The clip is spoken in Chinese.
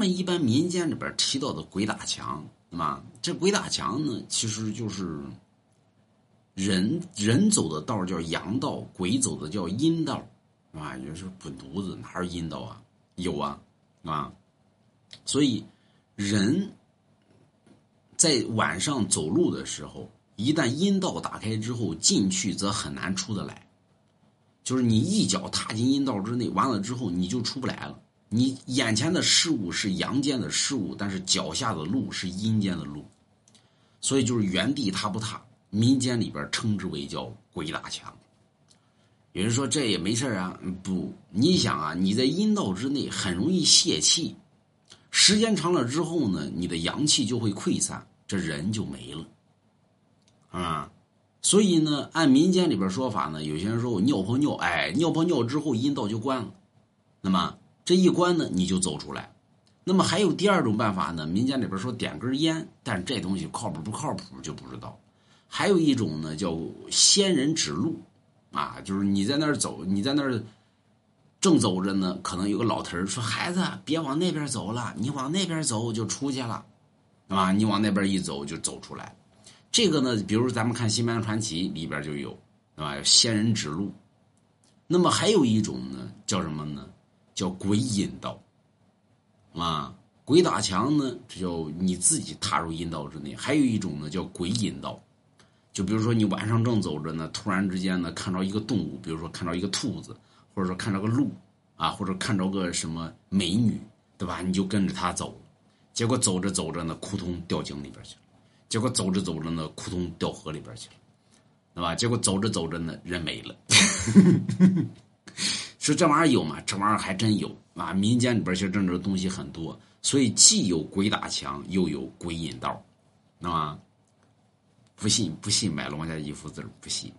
们一般民间里边提到的鬼打墙，那么这鬼打墙呢，其实就是人人走的道叫阳道，鬼走的叫阴道，啊，也就是滚犊子，哪有阴道啊？有啊，啊，所以人在晚上走路的时候，一旦阴道打开之后，进去则很难出得来。就是你一脚踏进阴道之内，完了之后你就出不来了。你眼前的事物是阳间的事物，但是脚下的路是阴间的路，所以就是原地踏不踏。民间里边称之为叫鬼打墙。有人说这也没事啊，不，你想啊，你在阴道之内很容易泄气，时间长了之后呢，你的阳气就会溃散，这人就没了，啊。所以呢，按民间里边说法呢，有些人说我尿泡尿，哎，尿泡尿之后阴道就关了，那么这一关呢，你就走出来。那么还有第二种办法呢，民间里边说点根烟，但这东西靠谱不靠谱就不知道。还有一种呢，叫仙人指路，啊，就是你在那儿走，你在那儿正走着呢，可能有个老头儿说：“孩子，别往那边走了，你往那边走就出去了，啊，你往那边一走就走出来。”这个呢，比如咱们看《新白娘传奇》里边就有，对吧？仙人指路。那么还有一种呢，叫什么呢？叫鬼引道。啊，鬼打墙呢，这叫你自己踏入阴道之内。还有一种呢，叫鬼引道。就比如说你晚上正走着呢，突然之间呢，看着一个动物，比如说看着一个兔子，或者说看着个鹿，啊，或者看着个什么美女，对吧？你就跟着他走，结果走着走着呢，扑通掉井里边去了。结果走着走着呢，扑通掉河里边去了，对吧？结果走着走着呢，人没了。说这玩意儿有吗？这玩意儿还真有啊！民间里边其实这种东西很多，所以既有鬼打墙，又有鬼引道，那么不信不信，买龙家一幅字不信。